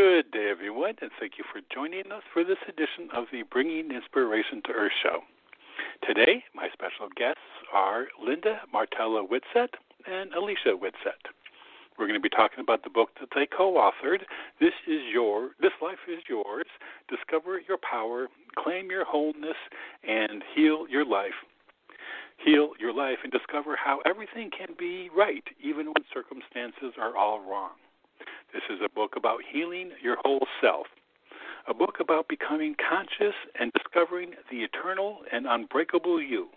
Good day, everyone, and thank you for joining us for this edition of the Bringing Inspiration to Earth show. Today, my special guests are Linda Martella Whitsett and Alicia Whitsett. We're going to be talking about the book that they co-authored. This is your, this life is yours. Discover your power, claim your wholeness, and heal your life. Heal your life and discover how everything can be right, even when circumstances are all wrong. This is a book about healing your whole self, a book about becoming conscious and discovering the eternal and unbreakable you.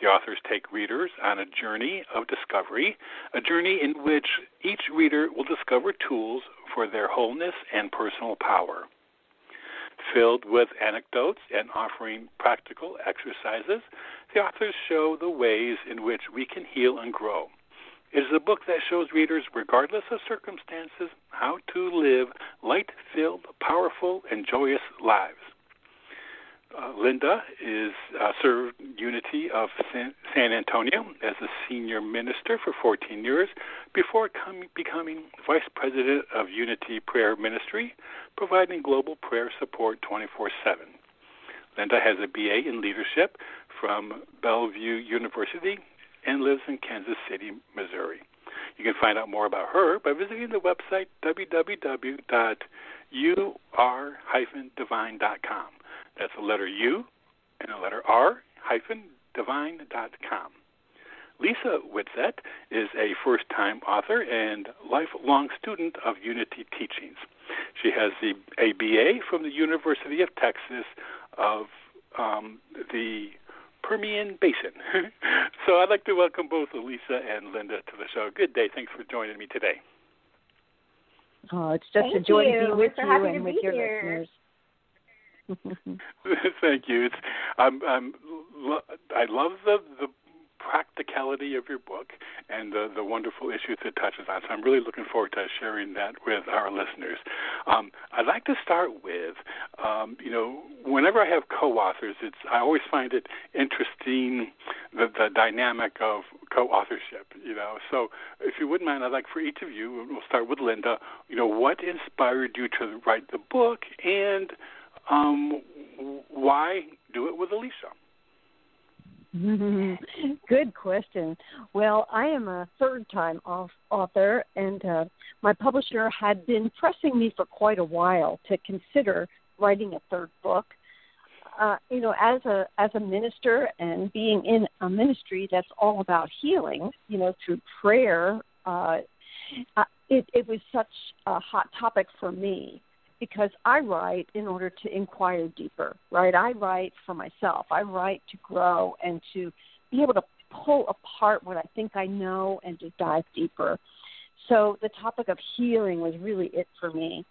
The authors take readers on a journey of discovery, a journey in which each reader will discover tools for their wholeness and personal power. Filled with anecdotes and offering practical exercises, the authors show the ways in which we can heal and grow. It is a book that shows readers, regardless of circumstances, how to live light filled, powerful, and joyous lives. Uh, Linda is uh, served Unity of San, San, Antonio as a senior minister for 14 years before com- becoming vice president of Unity Prayer Ministry, providing global prayer support 24 7. Linda has a BA in leadership from Bellevue University and lives in Kansas City, Missouri. You can find out more about her by visiting the website www.ur-divine.com. That's the letter U and the letter R hyphen divine.com. Lisa Whitsett is a first time author and lifelong student of Unity teachings. She has the ABA from the University of Texas of um, the Permian Basin. so I'd like to welcome both Alicia and Linda to the show. Good day. Thanks for joining me today. Oh, it's just Thank a joy you. to be with We're you so and with your here. listeners. Thank you. It's I'm I'm I love the the practicality of your book and the, the wonderful issues it touches on. So I'm really looking forward to sharing that with our listeners. Um, I'd like to start with, um, you know, whenever I have co-authors, it's I always find it interesting the, the dynamic of co-authorship. You know, so if you wouldn't mind, I'd like for each of you. We'll start with Linda. You know, what inspired you to write the book, and um, why do it with Alicia? Good question. Well, I am a third time author, and uh, my publisher had been pressing me for quite a while to consider writing a third book. Uh, you know, as a as a minister and being in a ministry that's all about healing, you know, through prayer, uh, uh it, it was such a hot topic for me because I write in order to inquire deeper, right? I write for myself. I write to grow and to be able to pull apart what I think I know and to dive deeper. So the topic of healing was really it for me.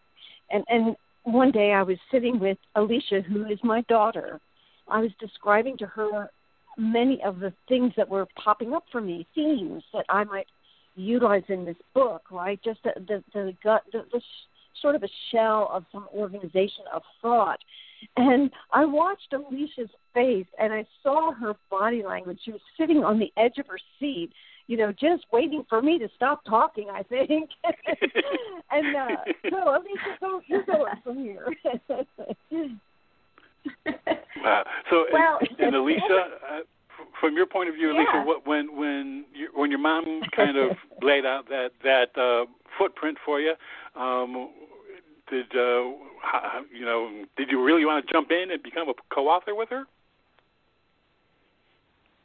And and one day I was sitting with Alicia, who is my daughter. I was describing to her many of the things that were popping up for me, themes that I might utilize in this book, right? Just the the the gut the, the sort of a shell of some organization of thought. And I watched Alicia's face and I saw her body language. She was sitting on the edge of her seat, you know, just waiting for me to stop talking, I think. and uh, so Alicia, go, you go from here. wow. So, well, and, and Alicia, uh, from your point of view, yeah. Alicia, what, when when you, when your mom kind of laid out that that uh, footprint for you, um, did uh, how, you know? Did you really want to jump in and become a co-author with her?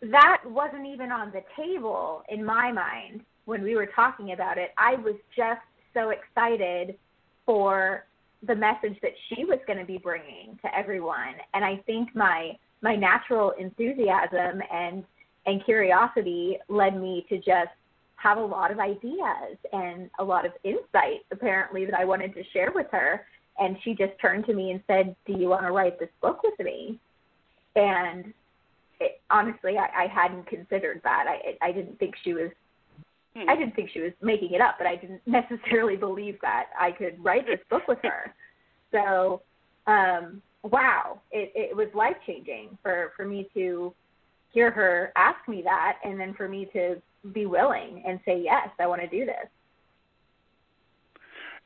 That wasn't even on the table in my mind when we were talking about it. I was just so excited for the message that she was going to be bringing to everyone, and I think my my natural enthusiasm and and curiosity led me to just have a lot of ideas and a lot of insight apparently that I wanted to share with her and she just turned to me and said, "Do you want to write this book with me?" and it, honestly, I, I hadn't considered that. I I didn't think she was. Hmm. I didn't think she was making it up, but I didn't necessarily believe that I could write this book with her. So, um, wow, it, it was life changing for for me to hear her ask me that, and then for me to be willing and say yes, I want to do this.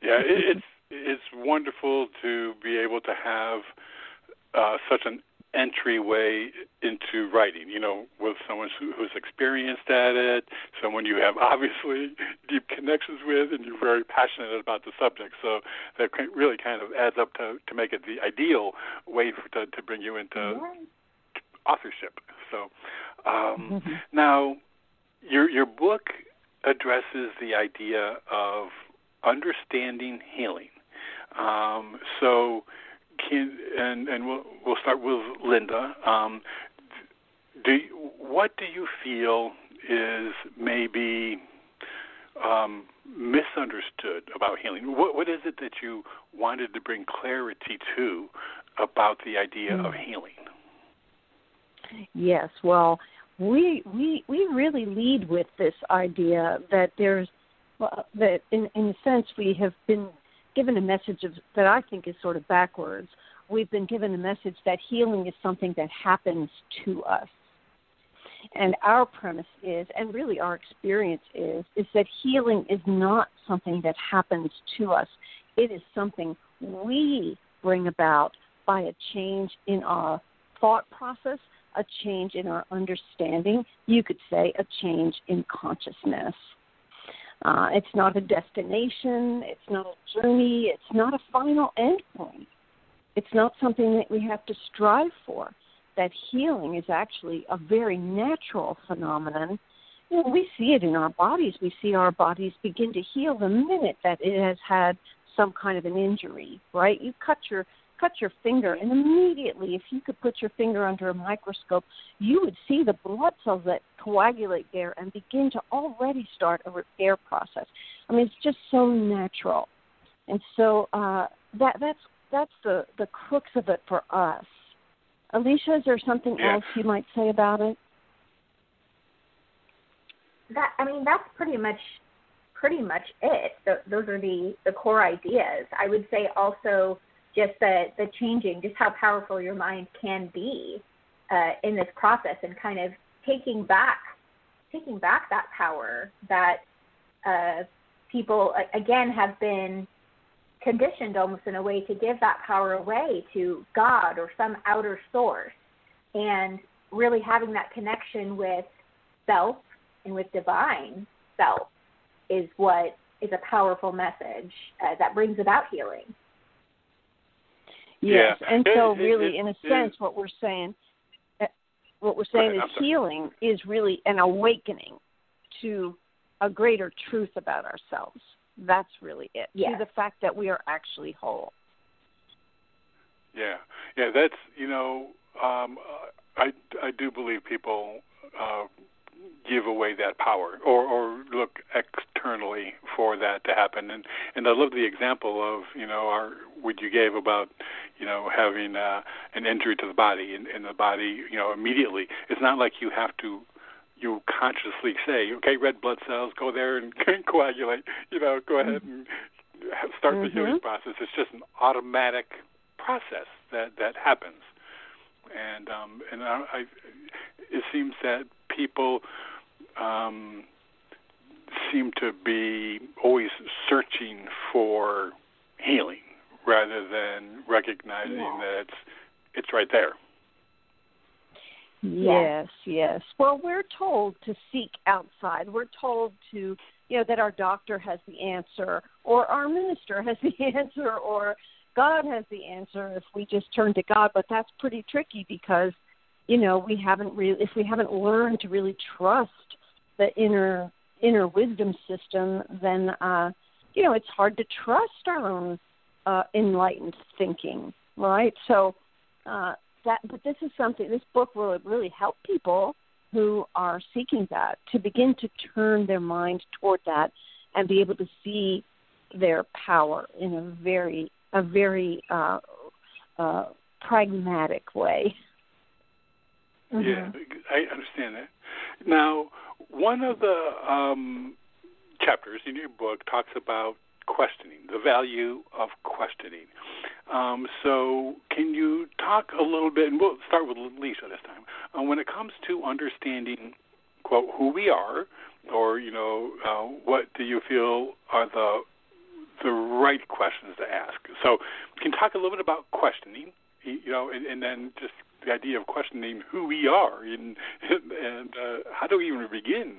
Yeah, it, it's it's wonderful to be able to have uh, such an entryway into writing. You know, with someone who, who's experienced at it, someone you have obviously deep connections with, and you're very passionate about the subject. So that really kind of adds up to to make it the ideal way for, to to bring you into authorship. So um, mm-hmm. now, your your book addresses the idea of understanding healing. Um, so, can and and we'll we'll start with Linda. Um, do what do you feel is maybe um, misunderstood about healing? What what is it that you wanted to bring clarity to about the idea mm. of healing? Yes, well, we we we really lead with this idea that there's well, that in in a sense we have been given a message of that I think is sort of backwards. We've been given a message that healing is something that happens to us. And our premise is, and really our experience is, is that healing is not something that happens to us. It is something we bring about by a change in our thought process, a change in our understanding, you could say a change in consciousness. Uh, it's not a destination, it's not a journey, it's not a final endpoint. It's not something that we have to strive for. That healing is actually a very natural phenomenon. You know, we see it in our bodies. We see our bodies begin to heal the minute that it has had some kind of an injury, right? You cut your cut your finger, and immediately, if you could put your finger under a microscope, you would see the blood cells that coagulate there and begin to already start a repair process. I mean, it's just so natural, and so uh, that that's that's the the crux of it for us. Alicia, is there something yeah. else you might say about it? That I mean, that's pretty much pretty much it. those are the the core ideas. I would say also just the the changing, just how powerful your mind can be uh, in this process, and kind of taking back taking back that power that uh, people again have been conditioned almost in a way to give that power away to God or some outer source, and really having that connection with self and with divine self is what is a powerful message uh, that brings about healing. Yes, yeah. and so it, really, it, in a it, sense, what we're saying, uh, what we're saying is healing is really an awakening to a greater truth about ourselves. That's really it. Yes. To the fact that we are actually whole. Yeah, yeah. That's you know, um, I I do believe people uh, give away that power or or look externally for that to happen. And and I love the example of you know our what you gave about you know having uh, an injury to the body and, and the body you know immediately. It's not like you have to you consciously say okay red blood cells go there and coagulate you know go ahead and start mm-hmm. the healing process. It's just an automatic process that that happens. And um and I, I it seems that people um, seem to be always searching for healing rather than recognizing yeah. that it's it's right there. Yes, yes. Well, we're told to seek outside. We're told to, you know, that our doctor has the answer, or our minister has the answer, or God has the answer if we just turn to God. But that's pretty tricky because, you know, we haven't really, if we haven't learned to really trust the inner inner wisdom system, then uh, you know it's hard to trust our own uh, enlightened thinking, right? So uh, that, but this is something. This book will really help people who are seeking that to begin to turn their mind toward that and be able to see their power in a very a very uh, uh, pragmatic way. Mm-hmm. Yeah, I understand that. Now, one of the um, chapters in your book talks about questioning, the value of questioning. Um, so, can you talk a little bit, and we'll start with Lisa this time, uh, when it comes to understanding, quote, who we are, or, you know, uh, what do you feel are the the right questions to ask? So, can you talk a little bit about questioning, you know, and, and then just the idea of questioning who we are and and uh, how do we even begin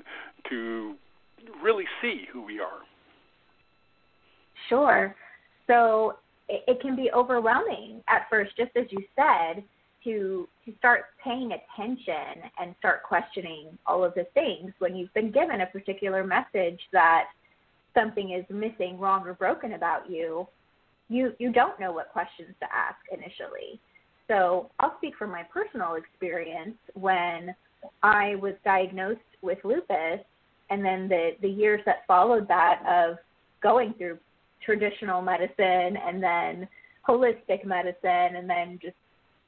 to really see who we are? Sure. So it, it can be overwhelming at first, just as you said, to to start paying attention and start questioning all of the things when you've been given a particular message that something is missing, wrong, or broken about you. You you don't know what questions to ask initially. So I'll speak from my personal experience when I was diagnosed with lupus and then the, the years that followed that of going through traditional medicine and then holistic medicine and then just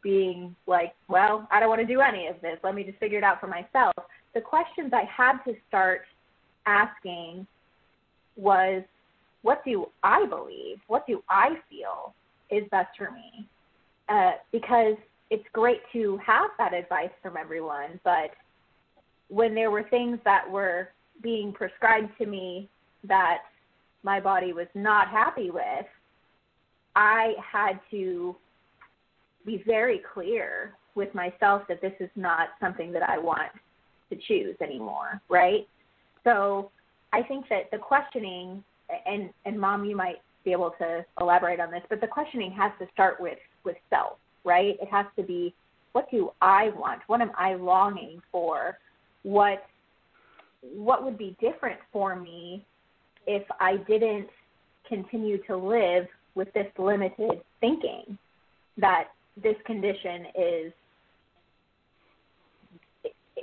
being like, well, I don't want to do any of this. Let me just figure it out for myself. The questions I had to start asking was, what do I believe? What do I feel is best for me? Uh, because it's great to have that advice from everyone, but when there were things that were being prescribed to me that my body was not happy with, I had to be very clear with myself that this is not something that I want to choose anymore, right? So I think that the questioning and and mom you might be able to elaborate on this, but the questioning has to start with with self, right? It has to be what do I want? What am I longing for? What what would be different for me if I didn't continue to live with this limited thinking that this condition is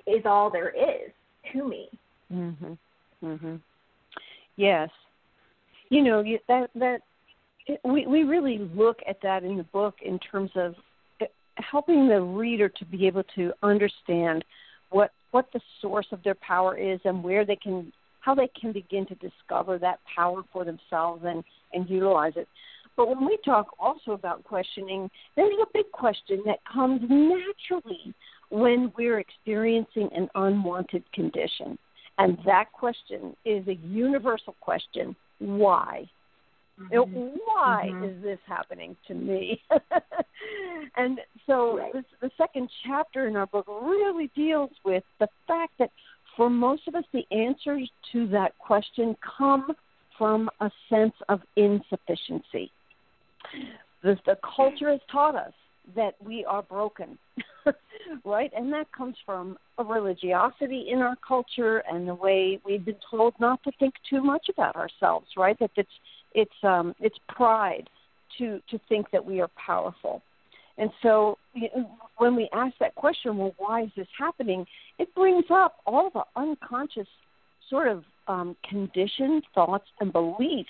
is all there is to me. Mhm. Mhm. Yes. You know, that that we we really look at that in the book in terms of uh, helping the reader to be able to understand what what the source of their power is and where they can how they can begin to discover that power for themselves and and utilize it. But when we talk also about questioning, there's a big question that comes naturally when we're experiencing an unwanted condition. And that question is a universal question why? Mm-hmm. Why mm-hmm. is this happening to me? and so right. this, the second chapter in our book really deals with the fact that for most of us, the answers to that question come from a sense of insufficiency. The, the culture has taught us that we are broken, right? And that comes from a religiosity in our culture and the way we've been told not to think too much about ourselves, right? That it's it's um, it's pride to to think that we are powerful. And so you know, when we ask that question, well, why is this happening? It brings up all the unconscious sort of um, conditioned thoughts and beliefs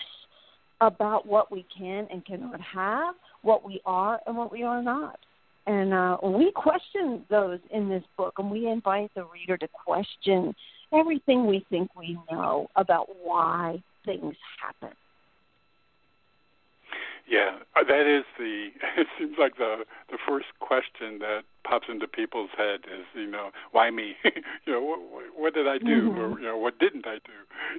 about what we can and cannot have, what we are and what we are not. And uh, we question those in this book, and we invite the reader to question everything we think we know about why things happen. Yeah, uh, that is the. It seems like the the first question that pops into people's head is, you know, why me? you know, what, what did I do, mm-hmm. or you know, what didn't I do,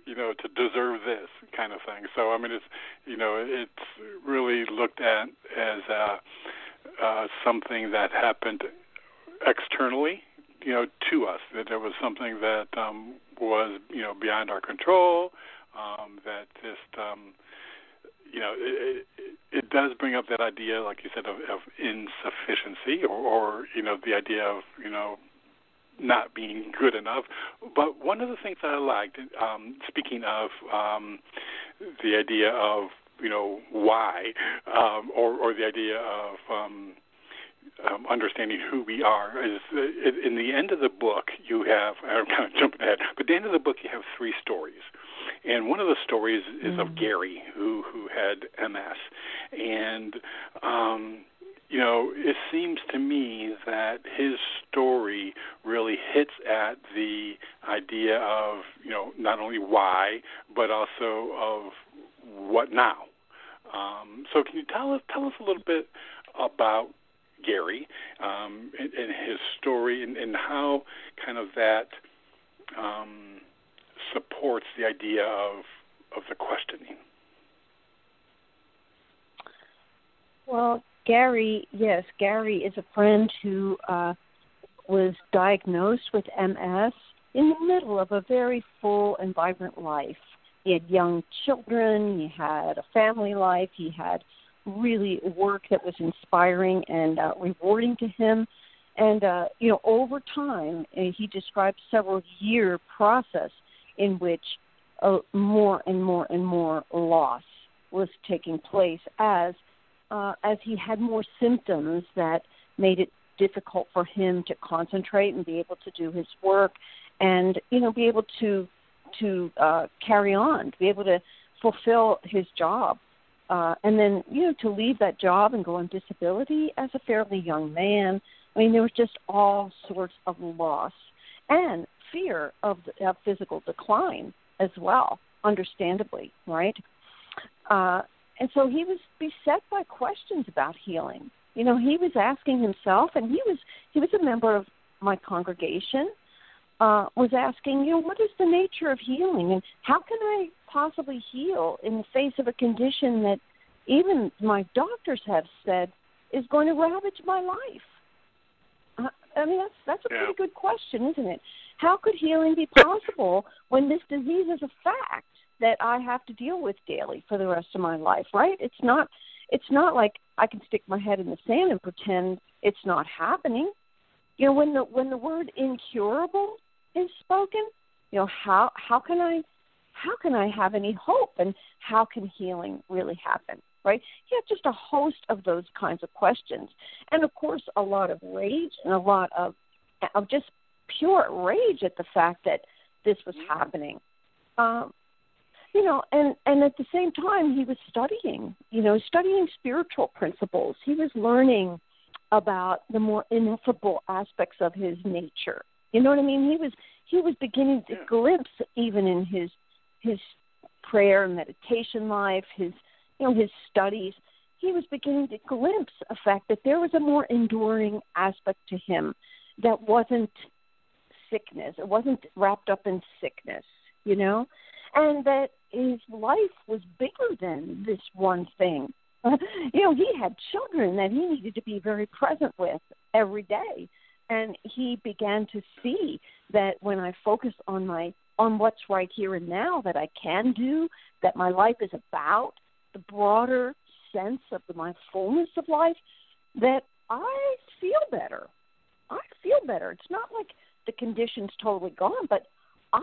you know, to deserve this kind of thing. So I mean, it's you know, it's really looked at as uh, uh, something that happened externally, you know, to us. That there was something that um, was you know beyond our control. Um, that just um, you know, it, it does bring up that idea, like you said, of, of insufficiency, or, or you know, the idea of you know not being good enough. But one of the things that I liked, um, speaking of um, the idea of you know why, um, or or the idea of um, um, understanding who we are is uh, in the end of the book you have I'm kind of jumping ahead, but at the end of the book you have three stories. And one of the stories is mm. of Gary, who who had MS, and um, you know, it seems to me that his story really hits at the idea of, you know, not only why, but also of what now. Um, so, can you tell us tell us a little bit about Gary um, and, and, his story and, and, how kind of that um, supports the idea of of the questioning? Well, Gary, yes, Gary is a friend who uh, was diagnosed with MS in the middle of a very full and vibrant life. He had young children, he had a family life, he had really work that was inspiring and uh, rewarding to him. And, uh, you know, over time, he described several year process in which uh, more and more and more loss was taking place as uh, as he had more symptoms that made it difficult for him to concentrate and be able to do his work and you know be able to to uh, carry on to be able to fulfill his job. Uh, and then you know to leave that job and go on disability as a fairly young man i mean there was just all sorts of loss. And fear of, of physical decline as well understandably right uh, and so he was beset by questions about healing. You know, he was asking himself, and he was he was a member of my congregation. Uh, was asking, you know, what is the nature of healing, and how can I possibly heal in the face of a condition that even my doctors have said is going to ravage my life? I mean, that's that's a pretty good question, isn't it? How could healing be possible when this disease is a fact? that I have to deal with daily for the rest of my life, right? It's not it's not like I can stick my head in the sand and pretend it's not happening. You know, when the when the word incurable is spoken, you know, how how can I how can I have any hope and how can healing really happen? Right? You have just a host of those kinds of questions. And of course a lot of rage and a lot of of just pure rage at the fact that this was happening. Um, you know and and at the same time he was studying you know studying spiritual principles he was learning about the more ineffable aspects of his nature you know what i mean he was he was beginning to glimpse even in his his prayer and meditation life his you know his studies he was beginning to glimpse a fact that there was a more enduring aspect to him that wasn't sickness it wasn't wrapped up in sickness you know and that his life was bigger than this one thing. you know, he had children that he needed to be very present with every day. And he began to see that when I focus on my on what's right here and now that I can do, that my life is about the broader sense of the, my fullness of life, that I feel better. I feel better. It's not like the condition's totally gone, but I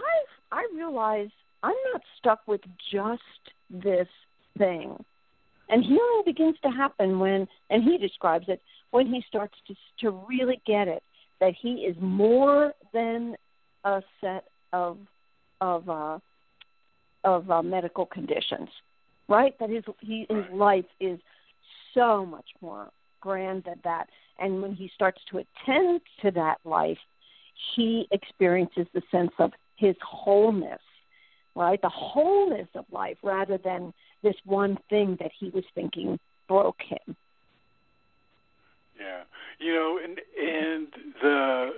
I realize I'm not stuck with just this thing. And healing begins to happen when, and he describes it, when he starts to, to really get it that he is more than a set of, of, uh, of uh, medical conditions, right? That his, he, his life is so much more grand than that. And when he starts to attend to that life, he experiences the sense of his wholeness right? The wholeness of life rather than this one thing that he was thinking broke him. Yeah, you know, and and the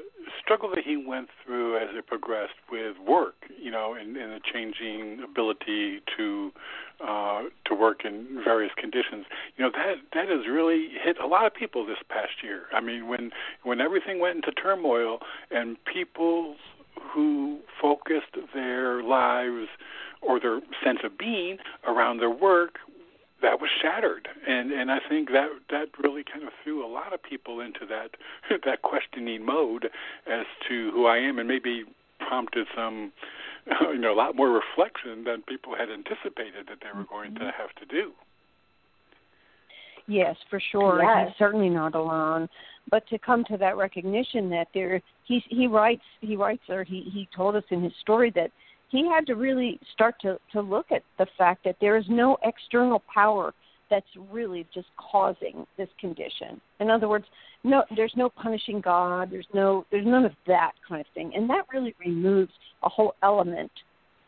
struggle that he went through as it progressed with work, you know, and, and the changing ability to uh, to work in various conditions, you know, that that has really hit a lot of people this past year. I mean, when when everything went into turmoil and people's who focused their lives or their sense of being around their work that was shattered and and I think that that really kind of threw a lot of people into that that questioning mode as to who I am and maybe prompted some you know a lot more reflection than people had anticipated that they were going to mm-hmm. have to do. Yes, for sure. Yes. He's certainly not alone. But to come to that recognition that there, he he writes he writes or he he told us in his story that he had to really start to to look at the fact that there is no external power that's really just causing this condition. In other words, no, there's no punishing God. There's no, there's none of that kind of thing, and that really removes a whole element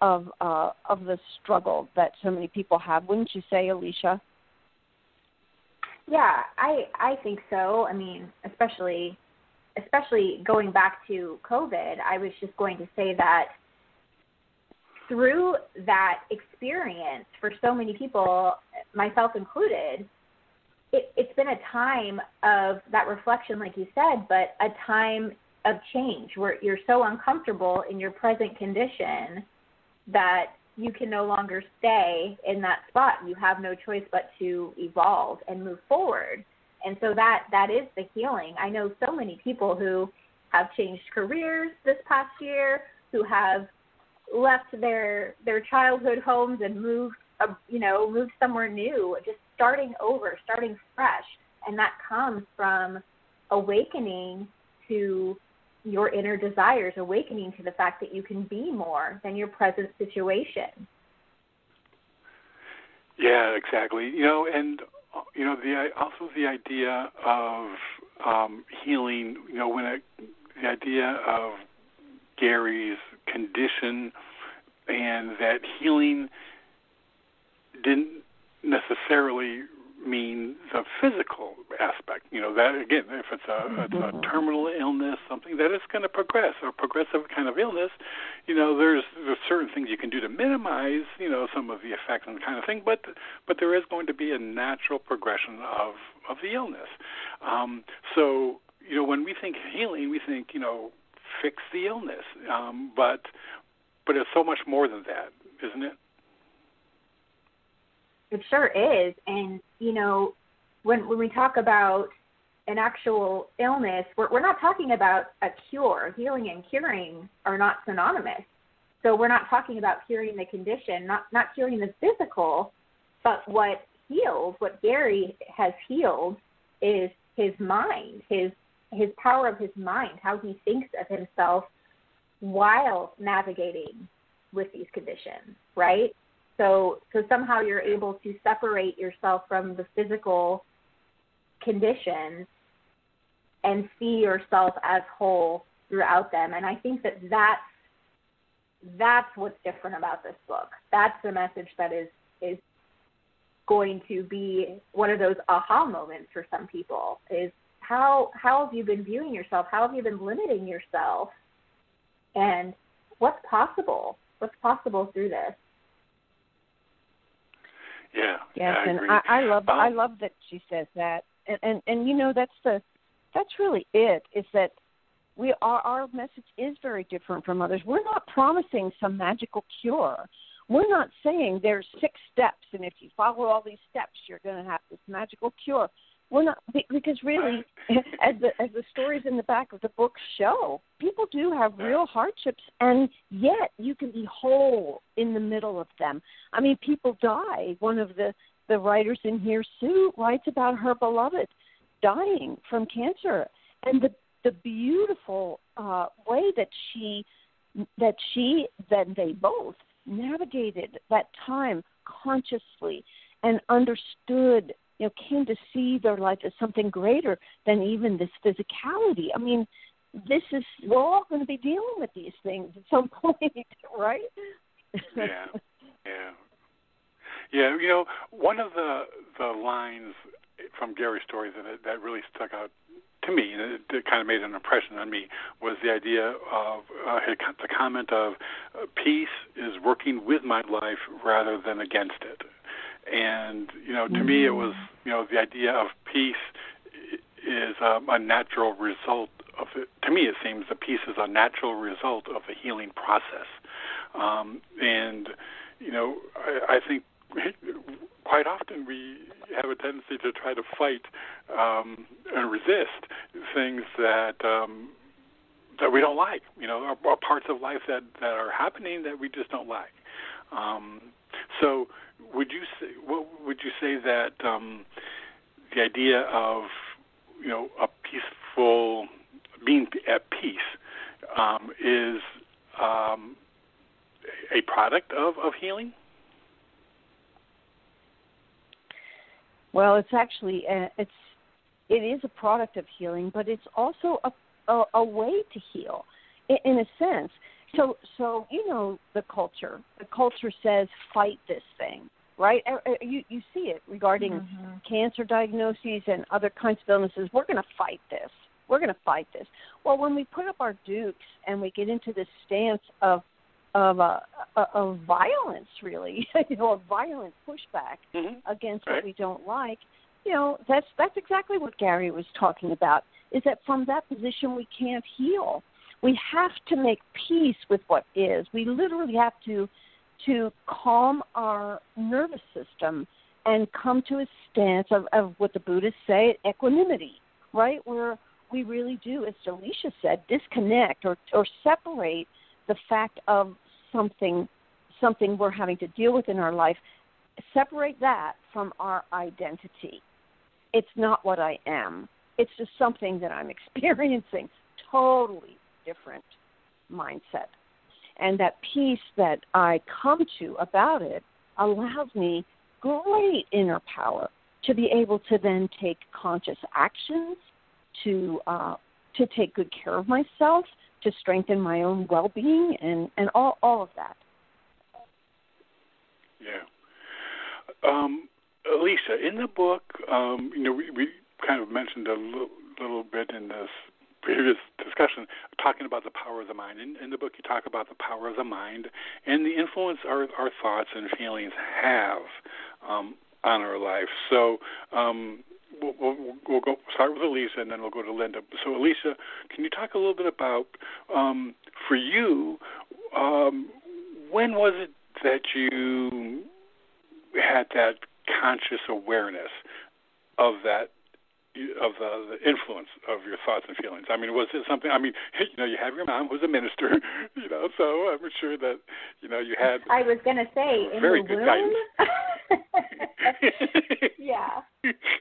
of uh, of the struggle that so many people have. Wouldn't you say, Alicia? Yeah, I I think so. I mean, especially especially going back to COVID, I was just going to say that through that experience for so many people, myself included, it, it's been a time of that reflection, like you said, but a time of change where you're so uncomfortable in your present condition that you can no longer stay in that spot. You have no choice but to evolve and move forward. And so that that is the healing. I know so many people who have changed careers this past year, who have left their their childhood homes and moved, uh, you know, moved somewhere new, just starting over, starting fresh, and that comes from awakening to your inner desires, awakening to the fact that you can be more than your present situation. Yeah, exactly. You know, and you know the also the idea of um, healing. You know, when it, the idea of Gary's condition and that healing didn't necessarily mean the physical aspect. You know that again, if it's a, it's a mm-hmm. terminal illness, something that is going to progress, or progressive kind of illness, you know, there's there's certain things you can do to minimize, you know, some of the effects and kind of thing. But but there is going to be a natural progression of of the illness. Um, so you know, when we think healing, we think you know fix the illness, um, but but it's so much more than that, isn't it? It sure is. And, you know, when when we talk about an actual illness, we're, we're not talking about a cure. Healing and curing are not synonymous. So we're not talking about curing the condition, not not curing the physical, but what heals, what Gary has healed is his mind, his his power of his mind, how he thinks of himself while navigating with these conditions, right? So so somehow you're able to separate yourself from the physical conditions and see yourself as whole throughout them. And I think that that's that's what's different about this book. That's the message that is is going to be one of those aha moments for some people is how how have you been viewing yourself? How have you been limiting yourself? And what's possible? What's possible through this? Yeah. Yes, I and agree. I, I love um, I love that she says that, and, and and you know that's the that's really it is that we our our message is very different from others. We're not promising some magical cure. We're not saying there's six steps, and if you follow all these steps, you're going to have this magical cure. We're not because really, as the as the stories in the back of the book show, people do have real hardships, and yet you can be whole in the middle of them. I mean, people die. One of the the writers in here, Sue, writes about her beloved dying from cancer, and the the beautiful uh, way that she that she that they both navigated that time consciously and understood you know, came to see their life as something greater than even this physicality. I mean, this is we're all going to be dealing with these things at some point, right? yeah, yeah, yeah. You know, one of the the lines from Gary's story that that really stuck out to me, and it, kind of made an impression on me, was the idea of uh, the comment of peace is working with my life rather than against it. And you know, to mm-hmm. me, it was you know the idea of peace is um, a natural result of it. To me, it seems that peace is a natural result of the healing process. Um, and you know, I, I think quite often we have a tendency to try to fight um, and resist things that um, that we don't like. You know, or, or parts of life that that are happening that we just don't like. Um, so would you say what would you say that um, the idea of you know a peaceful being at peace um, is um, a product of, of healing? Well, it's actually uh, it's it is a product of healing, but it's also a a, a way to heal, in, in a sense. So so you know the culture. The culture says fight this thing, right? Uh, uh, you you see it regarding mm-hmm. cancer diagnoses and other kinds of illnesses. We're going to fight this. We're going to fight this. Well, when we put up our dukes and we get into this stance of of uh, of violence, really, you know, a violent pushback mm-hmm. against right. what we don't like. You know, that's that's exactly what Gary was talking about. Is that from that position we can't heal. We have to make peace with what is. We literally have to to calm our nervous system and come to a stance of, of what the Buddhists say, equanimity, right? Where we really do, as Alicia said, disconnect or or separate the fact of something something we're having to deal with in our life, separate that from our identity. It's not what I am. It's just something that I'm experiencing. Totally different mindset. And that peace that I come to about it allows me great inner power to be able to then take conscious actions, to uh, to take good care of myself, to strengthen my own well-being and and all all of that. Yeah. Um, Alicia, in the book, um, you know, we, we kind of mentioned a little, little bit in this previous discussion talking about the power of the mind. In, in the book, you talk about the power of the mind and the influence our, our thoughts and feelings have um, on our life. So, um, we'll, we'll, we'll go start with Alicia and then we'll go to Linda. So, Alicia, can you talk a little bit about um, for you? Um, when was it that you had that conscious awareness of that of the, the influence of your thoughts and feelings. I mean, was it something? I mean, you know, you have your mom who's a minister, you know, so I'm sure that you know you had. I was going to say in very the good womb. guidance. yeah,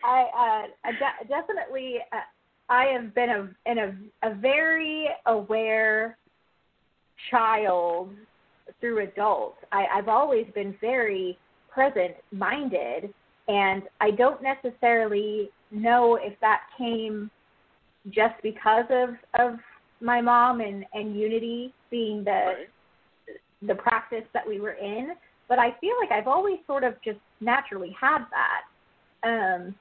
I uh, de- definitely. Uh, I have been a in a a very aware child through adult. I, I've always been very present minded and I don't necessarily know if that came just because of of my mom and and unity being the right. the practice that we were in. But i feel like i've always sort of just naturally had that. Um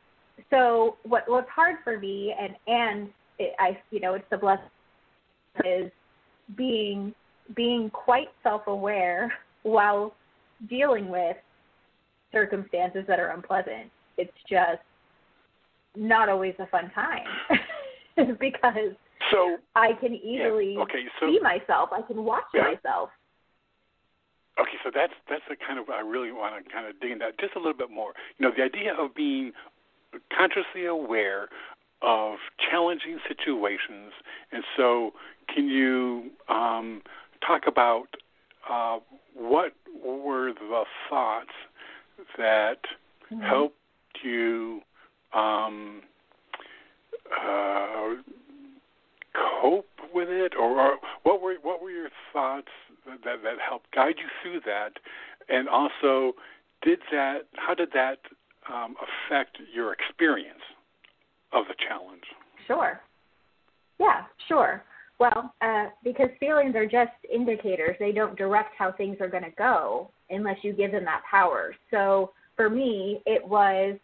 so what what's hard for me and and it, i you know it's the blessing is being being quite self aware while dealing with circumstances that are unpleasant. It's just not always a fun time because so I can easily yeah, okay, so, see myself. I can watch yeah. myself. Okay, so that's that's the kind of I really want to kind of dig into that just a little bit more. You know, the idea of being consciously aware of challenging situations, and so can you um, talk about uh, what were the thoughts that mm-hmm. helped you um, uh, cope with it, or, or what were what were your thoughts that that helped guide you through that, and also did that how did that um, affect your experience of the challenge? Sure. Yeah, sure. Well, uh, because feelings are just indicators; they don't direct how things are going to go unless you give them that power. So for me, it was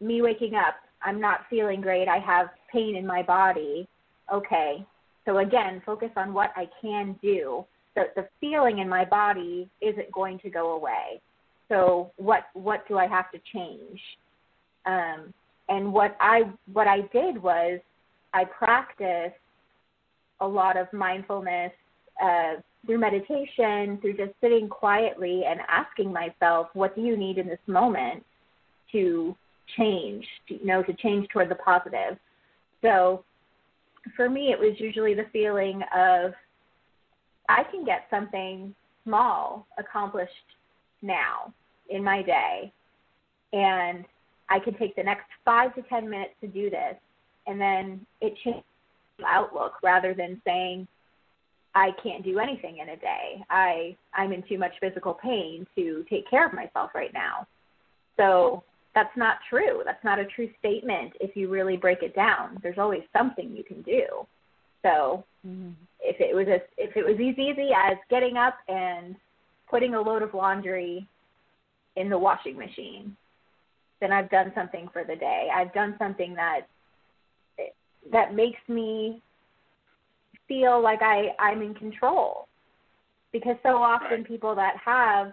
me waking up, I'm not feeling great, I have pain in my body. Okay. So again, focus on what I can do. The the feeling in my body isn't going to go away. So what what do I have to change? Um, and what I what I did was I practiced a lot of mindfulness uh, through meditation, through just sitting quietly and asking myself, what do you need in this moment to change, you know, to change toward the positive. So for me, it was usually the feeling of I can get something small accomplished now in my day, and I can take the next five to ten minutes to do this, and then it changes outlook rather than saying I can't do anything in a day. I I'm in too much physical pain to take care of myself right now. So that's not true. That's not a true statement if you really break it down. There's always something you can do. So mm-hmm. if it was as if it was as easy as getting up and putting a load of laundry in the washing machine, then I've done something for the day. I've done something that that makes me feel like I I'm in control. Because so often people that have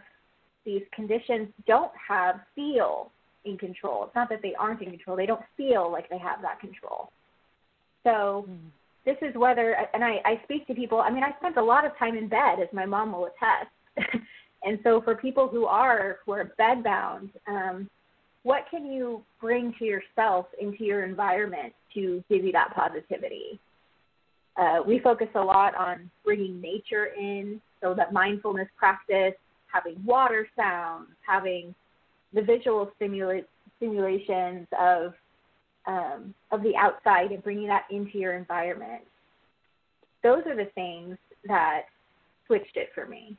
these conditions don't have feel in control. It's not that they aren't in control; they don't feel like they have that control. So mm. this is whether, and I, I speak to people. I mean, I spent a lot of time in bed, as my mom will attest. and so for people who are who are bedbound, um, what can you bring to yourself into your environment to give you that positivity? Uh, we focus a lot on bringing nature in, so that mindfulness practice, having water sounds, having the visual stimula- stimulations of um, of the outside and bringing that into your environment. Those are the things that switched it for me.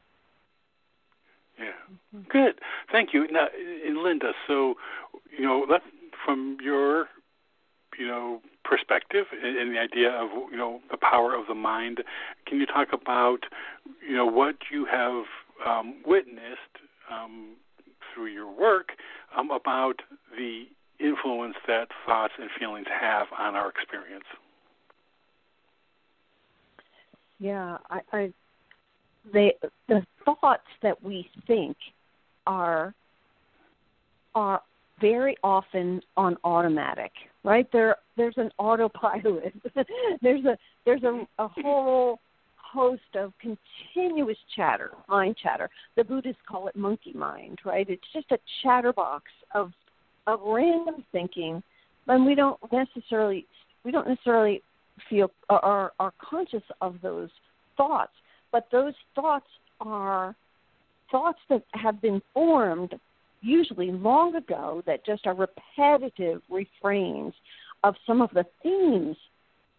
Yeah, good. Thank you. Now, Linda, so you know, let, from your you know perspective and the idea of you know the power of the mind, can you talk about you know what you have um, witnessed um, through your work um, about the influence that thoughts and feelings have on our experience. Yeah, I, I they the thoughts that we think are are very often on automatic, right? There there's an autopilot. there's a there's a, a whole host of continuous chatter, mind chatter. The Buddhists call it monkey mind, right? It's just a chatterbox of of random thinking, and we don't necessarily we don't necessarily feel are are conscious of those thoughts, but those thoughts are thoughts that have been formed usually long ago that just are repetitive refrains of some of the themes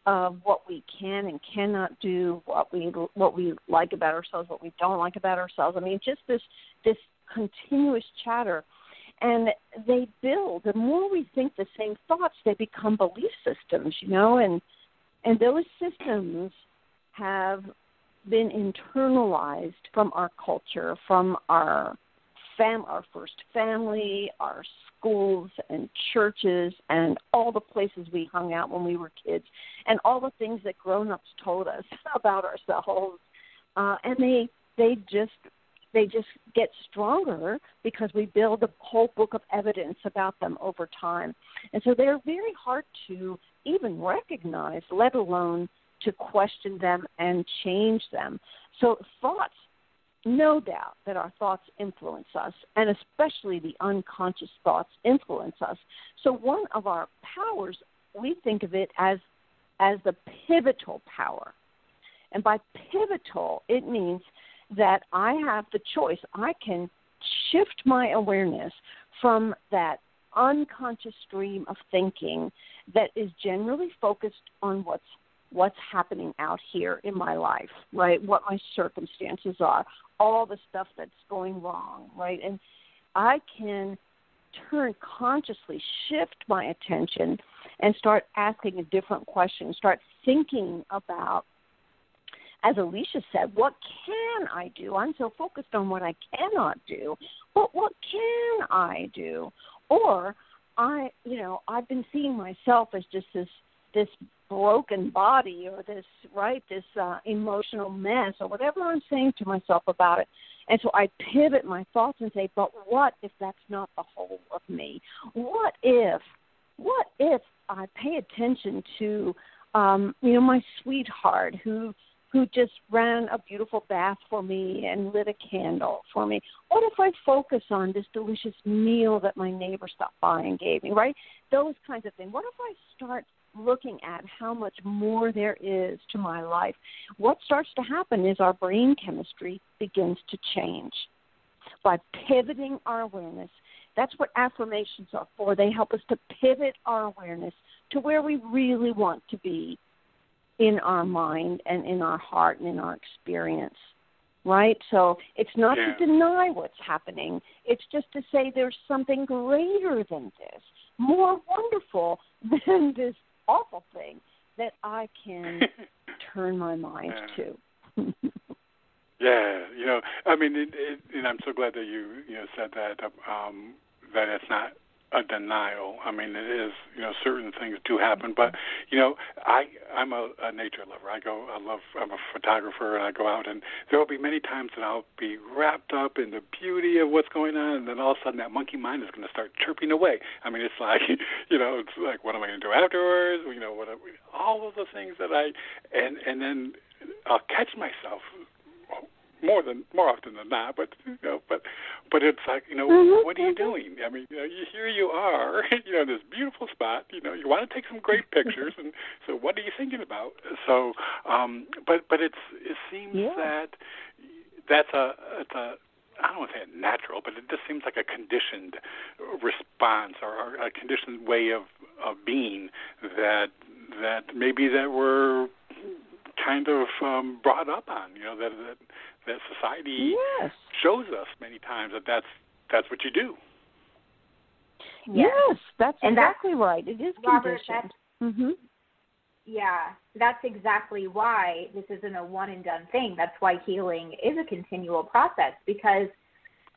of what we can and cannot do, what we what we like about ourselves, what we don't like about ourselves. I mean, just this this continuous chatter, and they build. The more we think the same thoughts, they become belief systems, you know, and and those systems have been internalized from our culture, from our fam our first family, our schools and churches and all the places we hung out when we were kids and all the things that grown ups told us about ourselves. Uh, and they they just they just get stronger because we build a whole book of evidence about them over time. And so they're very hard to even recognize, let alone to question them and change them. So thoughts no doubt that our thoughts influence us, and especially the unconscious thoughts influence us. So, one of our powers, we think of it as, as the pivotal power. And by pivotal, it means that I have the choice. I can shift my awareness from that unconscious stream of thinking that is generally focused on what's what's happening out here in my life, right? What my circumstances are, all the stuff that's going wrong, right? And I can turn consciously, shift my attention, and start asking a different question, start thinking about, as Alicia said, what can I do? I'm so focused on what I cannot do. But what can I do? Or I, you know, I've been seeing myself as just this this broken body or this right this uh, emotional mess or whatever i'm saying to myself about it and so i pivot my thoughts and say but what if that's not the whole of me what if what if i pay attention to um you know my sweetheart who who just ran a beautiful bath for me and lit a candle for me. What if I focus on this delicious meal that my neighbor stopped by and gave me, right? Those kinds of things. What if I start looking at how much more there is to my life, what starts to happen is our brain chemistry begins to change. By pivoting our awareness, that's what affirmations are for. They help us to pivot our awareness to where we really want to be in our mind and in our heart and in our experience. right? So it's not yeah. to deny what's happening. It's just to say there's something greater than this, more wonderful than this awful thing that I can turn my mind yeah. to. yeah, you know, I mean, it, it, and I'm so glad that you you know said that um, that it's not a denial. I mean, it is. You know, certain things do happen, but you know, I I'm a, a nature lover. I go. I love. I'm a photographer, and I go out, and there will be many times that I'll be wrapped up in the beauty of what's going on, and then all of a sudden that monkey mind is going to start chirping away. I mean, it's like, you know, it's like, what am I going to do afterwards? You know, what? All of the things that I, and and then I'll catch myself more than more often than not. But you know, but but it's like you know, mm-hmm, what are you mm-hmm. doing? I mean, you know, you, here you are, you know, in this beautiful spot. You know, you want to take some great pictures, and so what are you thinking about? So, um, but but it's it seems yeah. that that's a it's a I don't want to say a natural, but it just seems like a conditioned response or, or a conditioned way of of being that that maybe that we're kind of um, brought up on. You know that that that society yes. shows us many times that that's that's what you do. Yes, yes that's and exactly that's, right. It is Robert, conditioned. Mm-hmm. Yeah, that's exactly why this isn't a one and done thing. That's why healing is a continual process because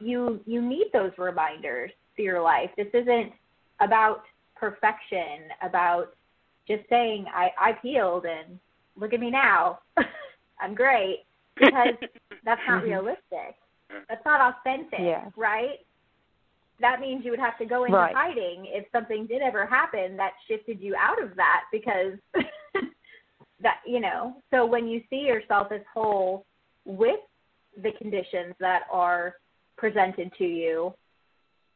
you you need those reminders for your life. This isn't about perfection, about just saying I I've healed and look at me now. I'm great because that's not Mm-hmm. realistic. That's not authentic, yeah. right? That means you would have to go into right. hiding if something did ever happen that shifted you out of that because that you know. So when you see yourself as whole with the conditions that are presented to you,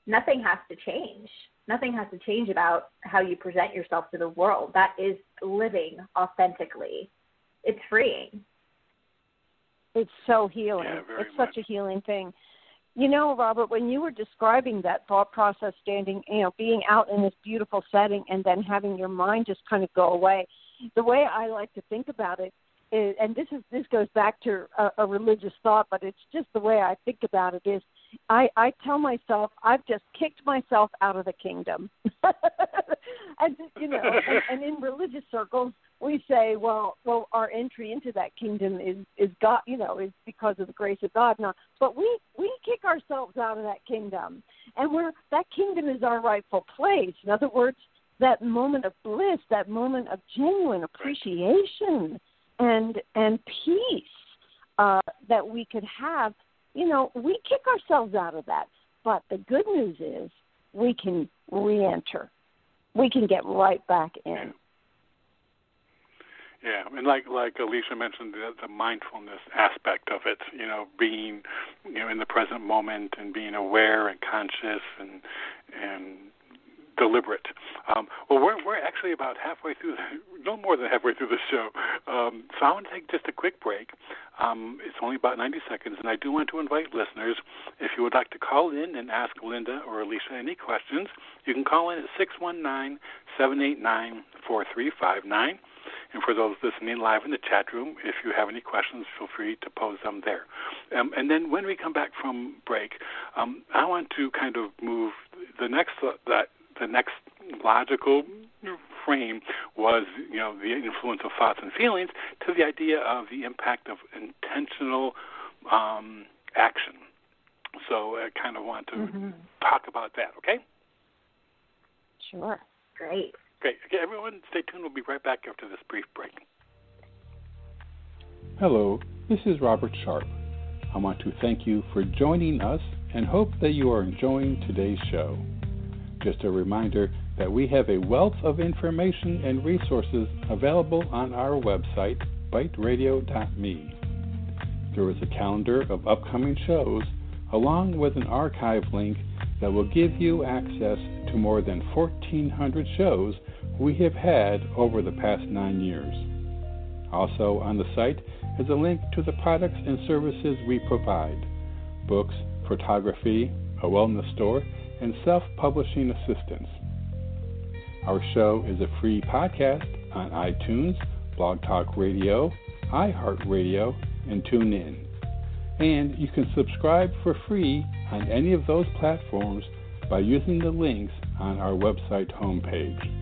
nothing has to change. Nothing has to change about how you present yourself to the world. That is living authentically. It's freeing. It's so healing. Yeah, it's much. such a healing thing. You know, Robert, when you were describing that thought process, standing, you know, being out in this beautiful setting and then having your mind just kind of go away, the way I like to think about it is, and this is this goes back to a, a religious thought, but it's just the way I think about it is, I I tell myself I've just kicked myself out of the kingdom, and you know, and, and in religious circles we say, well, well, our entry into that kingdom is is God, you know, is because of the grace of God. Now, but we we kick ourselves out of that kingdom, and we're that kingdom is our rightful place. In other words, that moment of bliss, that moment of genuine appreciation and and peace uh, that we could have. You know, we kick ourselves out of that. But the good news is we can re-enter. We can get right back in. Yeah, and like like Alicia mentioned, the, the mindfulness aspect of it, you know, being you know in the present moment and being aware and conscious and and deliberate. Um, well, we're we're actually about halfway through, the, no more than halfway through the show. Um, so I want to take just a quick break. Um, it's only about 90 seconds, and I do want to invite listeners, if you would like to call in and ask Linda or Alicia any questions, you can call in at six one nine seven eight nine four three five nine. And for those listening live in the chat room, if you have any questions, feel free to pose them there. Um, and then when we come back from break, um, I want to kind of move the next uh, that the next logical frame was you know the influence of thoughts and feelings to the idea of the impact of intentional um, action. So I kind of want to mm-hmm. talk about that. Okay. Sure. Great. Great. Okay, everyone, stay tuned. We'll be right back after this brief break. Hello, this is Robert Sharp. I want to thank you for joining us and hope that you are enjoying today's show. Just a reminder that we have a wealth of information and resources available on our website, biteradio.me. There is a calendar of upcoming shows along with an archive link that will give you access to more than 1,400 shows we have had over the past nine years. Also on the site is a link to the products and services we provide books, photography, a wellness store, and self publishing assistance. Our show is a free podcast on iTunes, Blog Talk Radio, iHeartRadio, and TuneIn. And you can subscribe for free on any of those platforms by using the links on our website homepage.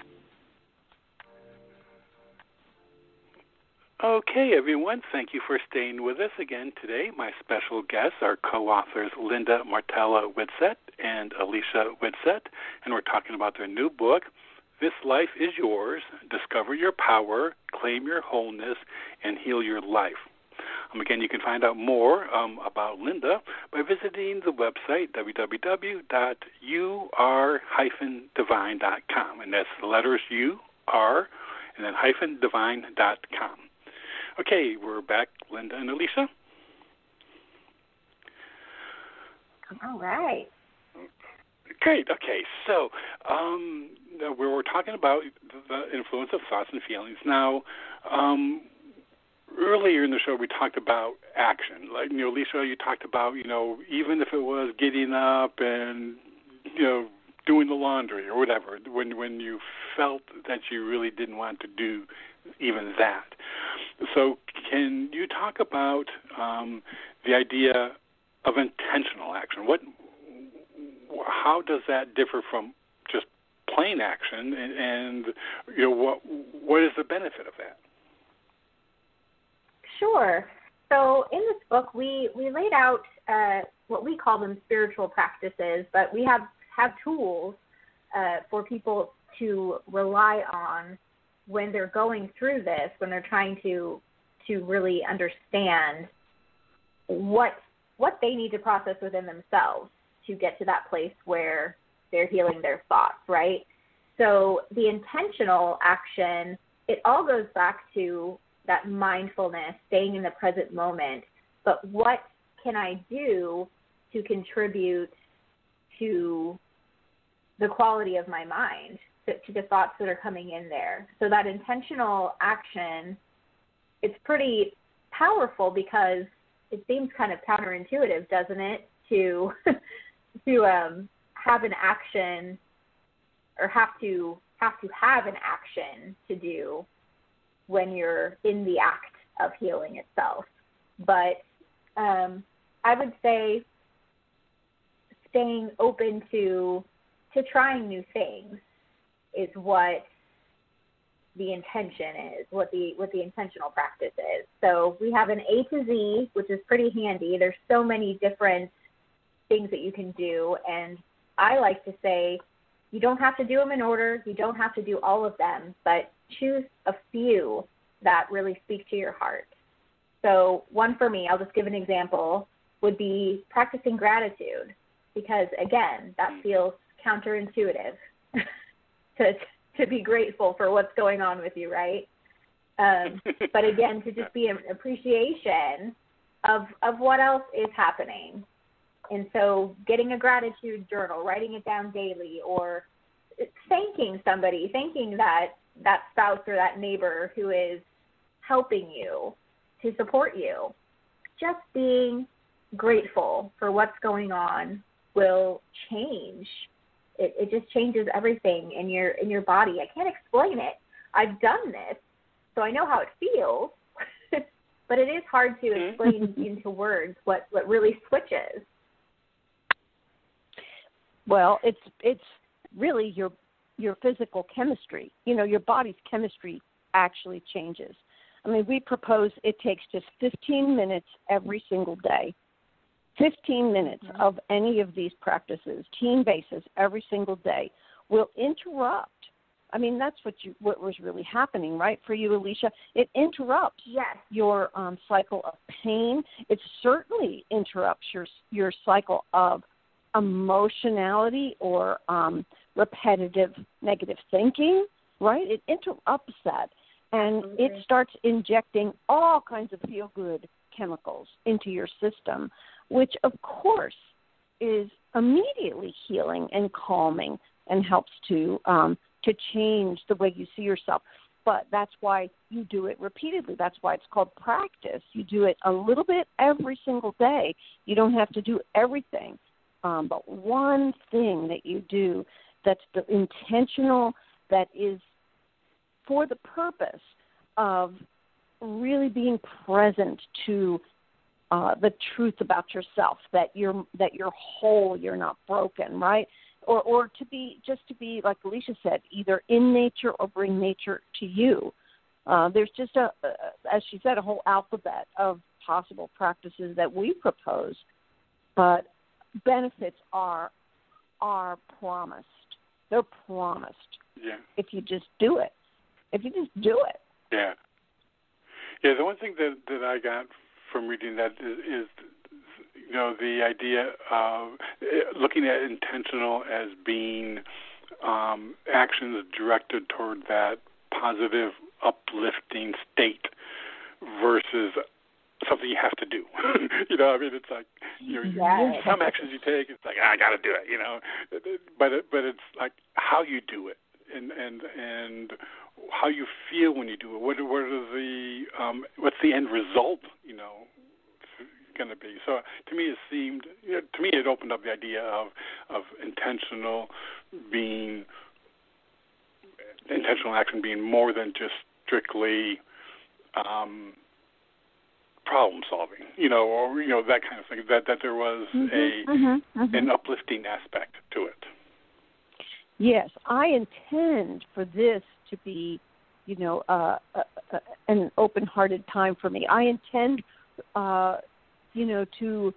Okay, everyone, thank you for staying with us again today. My special guests are co authors Linda Martella Whitsett and Alicia Whitsett, and we're talking about their new book, This Life is Yours Discover Your Power, Claim Your Wholeness, and Heal Your Life. Um, again, you can find out more um, about Linda by visiting the website www.ur-divine.com, and that's the letters U, R, and then hyphen divine.com. Okay, we're back, Linda and Alicia. All right. Great. Okay, so um, we were talking about the influence of thoughts and feelings. Now, um, earlier in the show, we talked about action. Like, you know, Lisa, you talked about, you know, even if it was getting up and, you know, doing the laundry or whatever, when when you felt that you really didn't want to do even that. So, can you talk about um, the idea of intentional action? What, how does that differ from just plain action, and, and you know what what is the benefit of that? Sure. So in this book, we we laid out uh, what we call them spiritual practices, but we have have tools uh, for people to rely on when they're going through this, when they're trying to to really understand what what they need to process within themselves to get to that place where they're healing their thoughts, right? So the intentional action, it all goes back to that mindfulness, staying in the present moment. But what can I do to contribute to the quality of my mind, to, the thoughts that are coming in there? So that intentional action, it's pretty powerful because it seems kind of counterintuitive, doesn't it, to to um, have an action or have to have to have an action to do when you're in the act of healing itself. But um, I would say staying open to to trying new things is what the intention is, what the what the intentional practice is. So we have an A to Z, which is pretty handy. There's so many different things that you can do, and I like to say you don't have to do them in order. You don't have to do all of them, but choose a few that really speak to your heart. So, one for me, I'll just give an example, would be practicing gratitude because again, that feels counterintuitive to to be grateful for what's going on with you, right? Um, but again, to just be an appreciation of of what else is happening. And so, getting a gratitude journal, writing it down daily, or thanking somebody, thanking that that spouse or that neighbor who is helping you to support you. Just being grateful for what's going on will change. It, it just changes everything in your in your body. I can't explain it. I've done this, so I know how it feels. but it is hard to mm-hmm. explain into words what what really switches. Well, it's it's really your your physical chemistry. You know, your body's chemistry actually changes. I mean, we propose it takes just 15 minutes every single day. 15 minutes mm-hmm. of any of these practices, team basis, every single day, will interrupt. I mean, that's what you what was really happening, right, for you, Alicia? It interrupts yes. your um, cycle of pain. It certainly interrupts your your cycle of emotionality or um, repetitive negative thinking, right? It interrupts that. and it starts injecting all kinds of feel good chemicals into your system, which of course is immediately healing and calming and helps to um, to change the way you see yourself. But that's why you do it repeatedly. That's why it's called practice. You do it a little bit every single day. You don't have to do everything, um, but one thing that you do that's the intentional, that is for the purpose of really being present to uh, the truth about yourself that you're that you're whole, you're not broken, right? Or or to be just to be like Alicia said, either in nature or bring nature to you. Uh, there's just a, a, as she said, a whole alphabet of possible practices that we propose, but benefits are are promised. They're promised. Yeah. If you just do it. If you just do it. Yeah. Yeah. The one thing that that I got from reading that is, is you know the idea of eh, looking at intentional as being um, actions directed toward that positive, uplifting state versus something you have to do. you know, I mean, it's like you know, yes. some actions you take, it's like ah, I got to do it. You know, but it, but it's like how you do it and and and how you feel when you do it. What what are the um, what's the end result? You know, going to be. So to me, it seemed you know, to me it opened up the idea of of intentional being intentional action being more than just strictly um, problem solving, you know, or you know that kind of thing. That that there was mm-hmm, a mm-hmm, mm-hmm. an uplifting aspect to it. Yes, I intend for this to be, you know, uh, uh, uh, an open-hearted time for me. I intend, uh, you know, to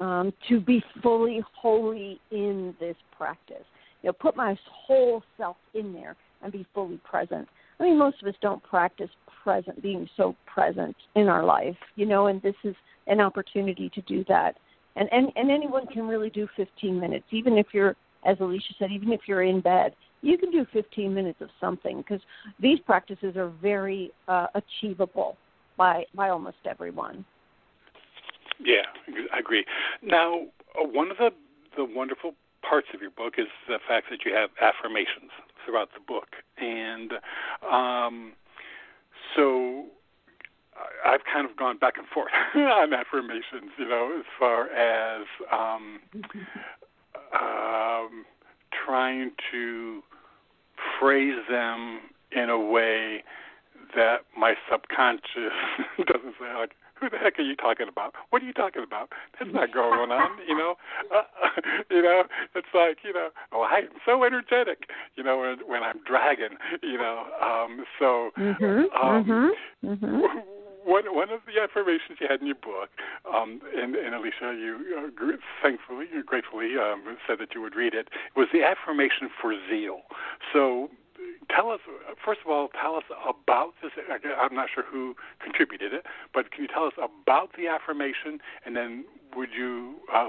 um, to be fully holy in this practice. You know, put my whole self in there and be fully present. I mean, most of us don't practice present, being so present in our life, you know, and this is an opportunity to do that. And and and anyone can really do 15 minutes, even if you're, as Alicia said, even if you're in bed, you can do 15 minutes of something because these practices are very uh, achievable by by almost everyone. Yeah, I agree. Now, uh, one of the the wonderful parts of your book is the fact that you have affirmations throughout the book, and um, so I've kind of gone back and forth on affirmations, you know, as far as um, um, trying to phrase them in a way that my subconscious doesn't say like who the heck are you talking about? What are you talking about? That's not going on, you know. Uh, you know, it's like you know, oh, I'm so energetic, you know, when, when I'm dragging, you know. Um, so, mm-hmm, um, mm-hmm, mm-hmm. One one of the affirmations you had in your book, um, and, and Alicia, you uh, thankfully, gratefully um, said that you would read it, was the affirmation for zeal. So tell us first of all tell us about this i'm not sure who contributed it but can you tell us about the affirmation and then would you uh,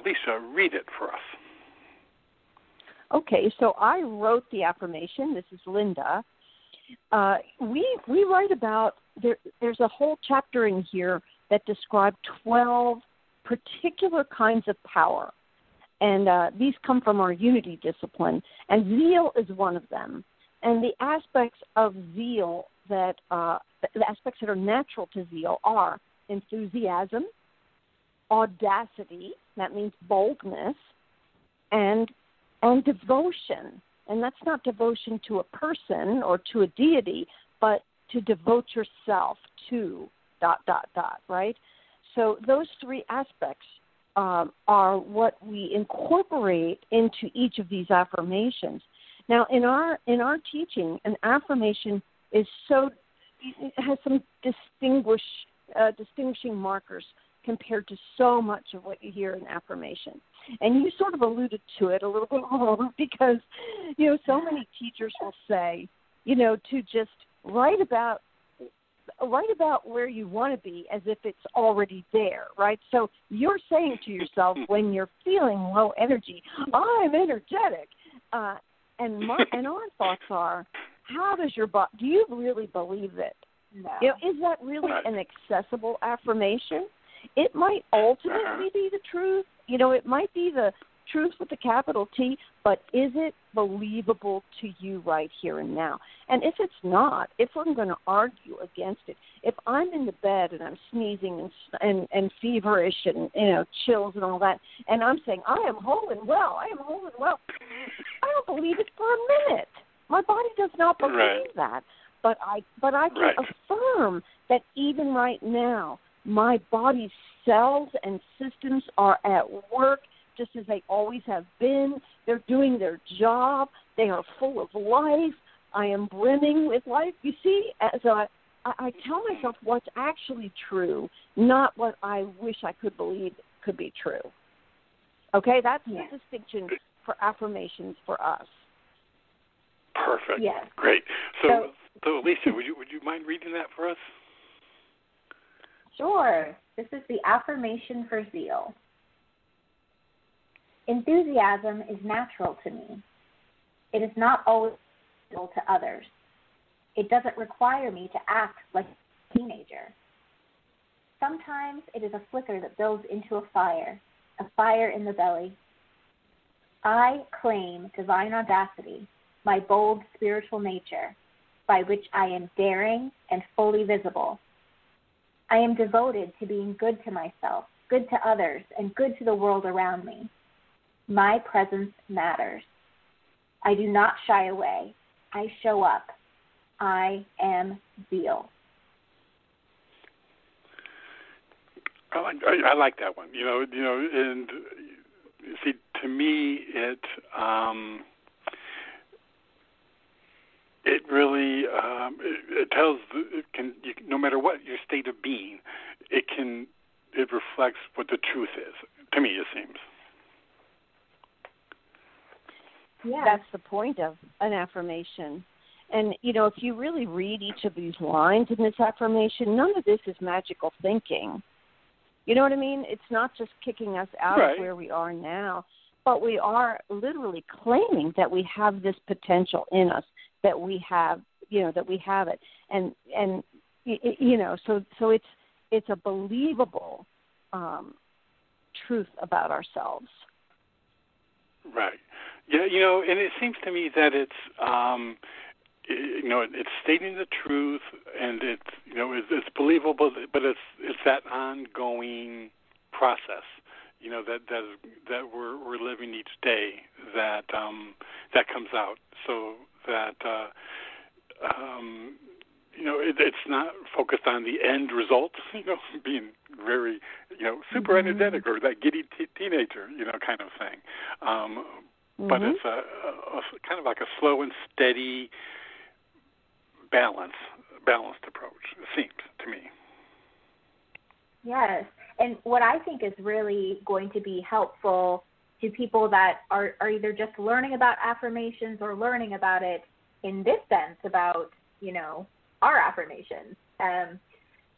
read it for us? Okay so i wrote the affirmation. This is linda. Uh, we we write about there there's a whole chapter in here that describe 12 particular kinds of power and uh, these come from our unity discipline and zeal is one of them and the aspects of zeal that uh, the aspects that are natural to zeal are enthusiasm, audacity, that means boldness, and and devotion. And that's not devotion to a person or to a deity, but to devote yourself to dot dot dot, right? So those three aspects um, are what we incorporate into each of these affirmations. Now, in our in our teaching, an affirmation is so has some distinguish uh, distinguishing markers compared to so much of what you hear in affirmation. And you sort of alluded to it a little bit more because you know so many teachers will say, you know, to just write about write about where you want to be as if it's already there, right? So you're saying to yourself when you're feeling low energy, I'm energetic. Uh, and my and our thoughts are, how does your body? Do you really believe it? No. You know, is that really an accessible affirmation? It might ultimately Uh-huh. be the truth. You know, it might be the truth with the capital T, but is it believable to you right here and now? And if it's not, if we're going to argue against it, if I'm in the bed and I'm sneezing and and, and feverish and you know chills and all that, and I'm saying I am whole and well, I am whole and well, I don't believe it for a minute. My body does not believe Right. that. But I but I can Right. affirm that even right now, my body's cells and systems are at work just as they always have been. They're doing their job. They are full of life. I am brimming with life. You see, as I, I, I tell myself what's actually true, not what I wish I could believe could be true. Okay, that's Yeah. the distinction for affirmations for us. Perfect. Yes. Great. So, So- so Alicia, would you would you mind reading that for us? Sure. This is the affirmation for zeal. Enthusiasm is natural to me. It is not always to others. It doesn't require me to act like a teenager. Sometimes it is a flicker that builds into a fire, a fire in the belly. I claim divine audacity, my bold spiritual nature, by which I am daring and fully visible. I am devoted to being good to myself, good to others, and good to the world around me. My presence matters. I do not shy away. I show up. I am zeal. I, like- I, like that one. You know, you know, and see, to me, it um, it really um, it, it tells it can you, no matter what your state of being, it can it reflects what the truth is. To me, it seems. Yeah. That's the point of an affirmation. And you know, if you really read each of these lines in this affirmation, none of this is magical thinking. You know what I mean? It's not just kicking us out Right. of where we are now, but we are literally claiming that we have this potential in us, that we have, you know, that we have it, and and you know, so so it's it's a believable um, truth about ourselves. Right. Yeah, you know, and it seems to me that it's um you know, it's stating the truth and it's you know, it's, it's believable but it's it's that ongoing process, you know, that that that we're we're living each day that um that comes out so that uh um you know, it, it's not focused on the end result, you know, being very, you know, super Mhm. energetic or that giddy t- teenager, you know, kind of thing. Um, but Mhm. it's a, a, a kind of like a slow and steady balance, balanced approach. It seems to me. Yes. And what I think is really going to be helpful to people that are, are either just learning about affirmations or learning about it in this sense about, you know, our affirmations. Um,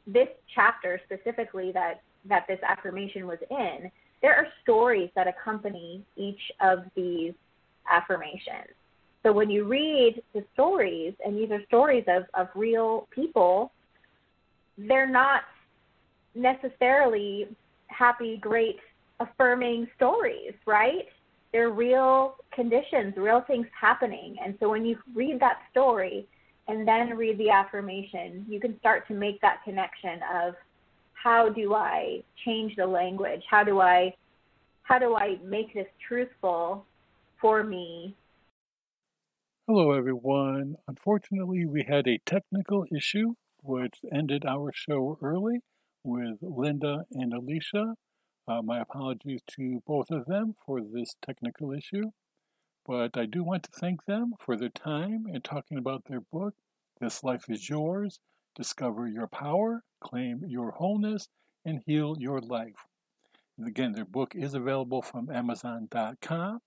this chapter specifically that, that this affirmation was in, there are stories that accompany each of these affirmations. So when you read the stories, and these are stories of, of real people, they're not necessarily happy, great, affirming stories, right? They're real conditions, real things happening. And so when you read that story and then read the affirmation, you can start to make that connection of how do I change the language? How do I how do I make this truthful for me? Hello, everyone. Unfortunately, we had a technical issue which ended our show early with Linda and Alicia. Uh, my apologies to both of them for this technical issue, but I do want to thank them for their time and talking about their book, This Life is Yours Discover Your Power, Claim Your Wholeness, and Heal Your Life. And again, their book is available from Amazon.com.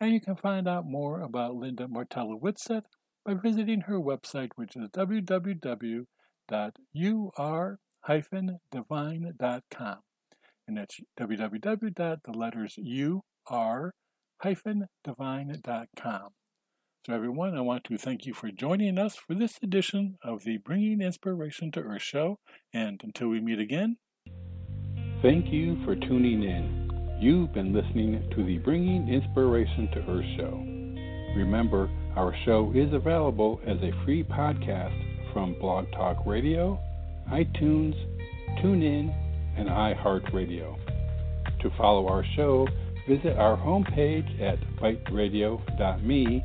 And you can find out more about Linda Martella Whitsett by visiting her website, which is www.ur-divine.com. And that's www. the letters ur-divine.com. So, everyone, I want to thank you for joining us for this edition of the Bringing Inspiration to Earth show. And until we meet again, thank you for tuning in. You've been listening to the Bringing Inspiration to Earth show. Remember, our show is available as a free podcast from Blog Talk Radio, iTunes, TuneIn, and iHeartRadio. To follow our show, visit our homepage at biteradio.me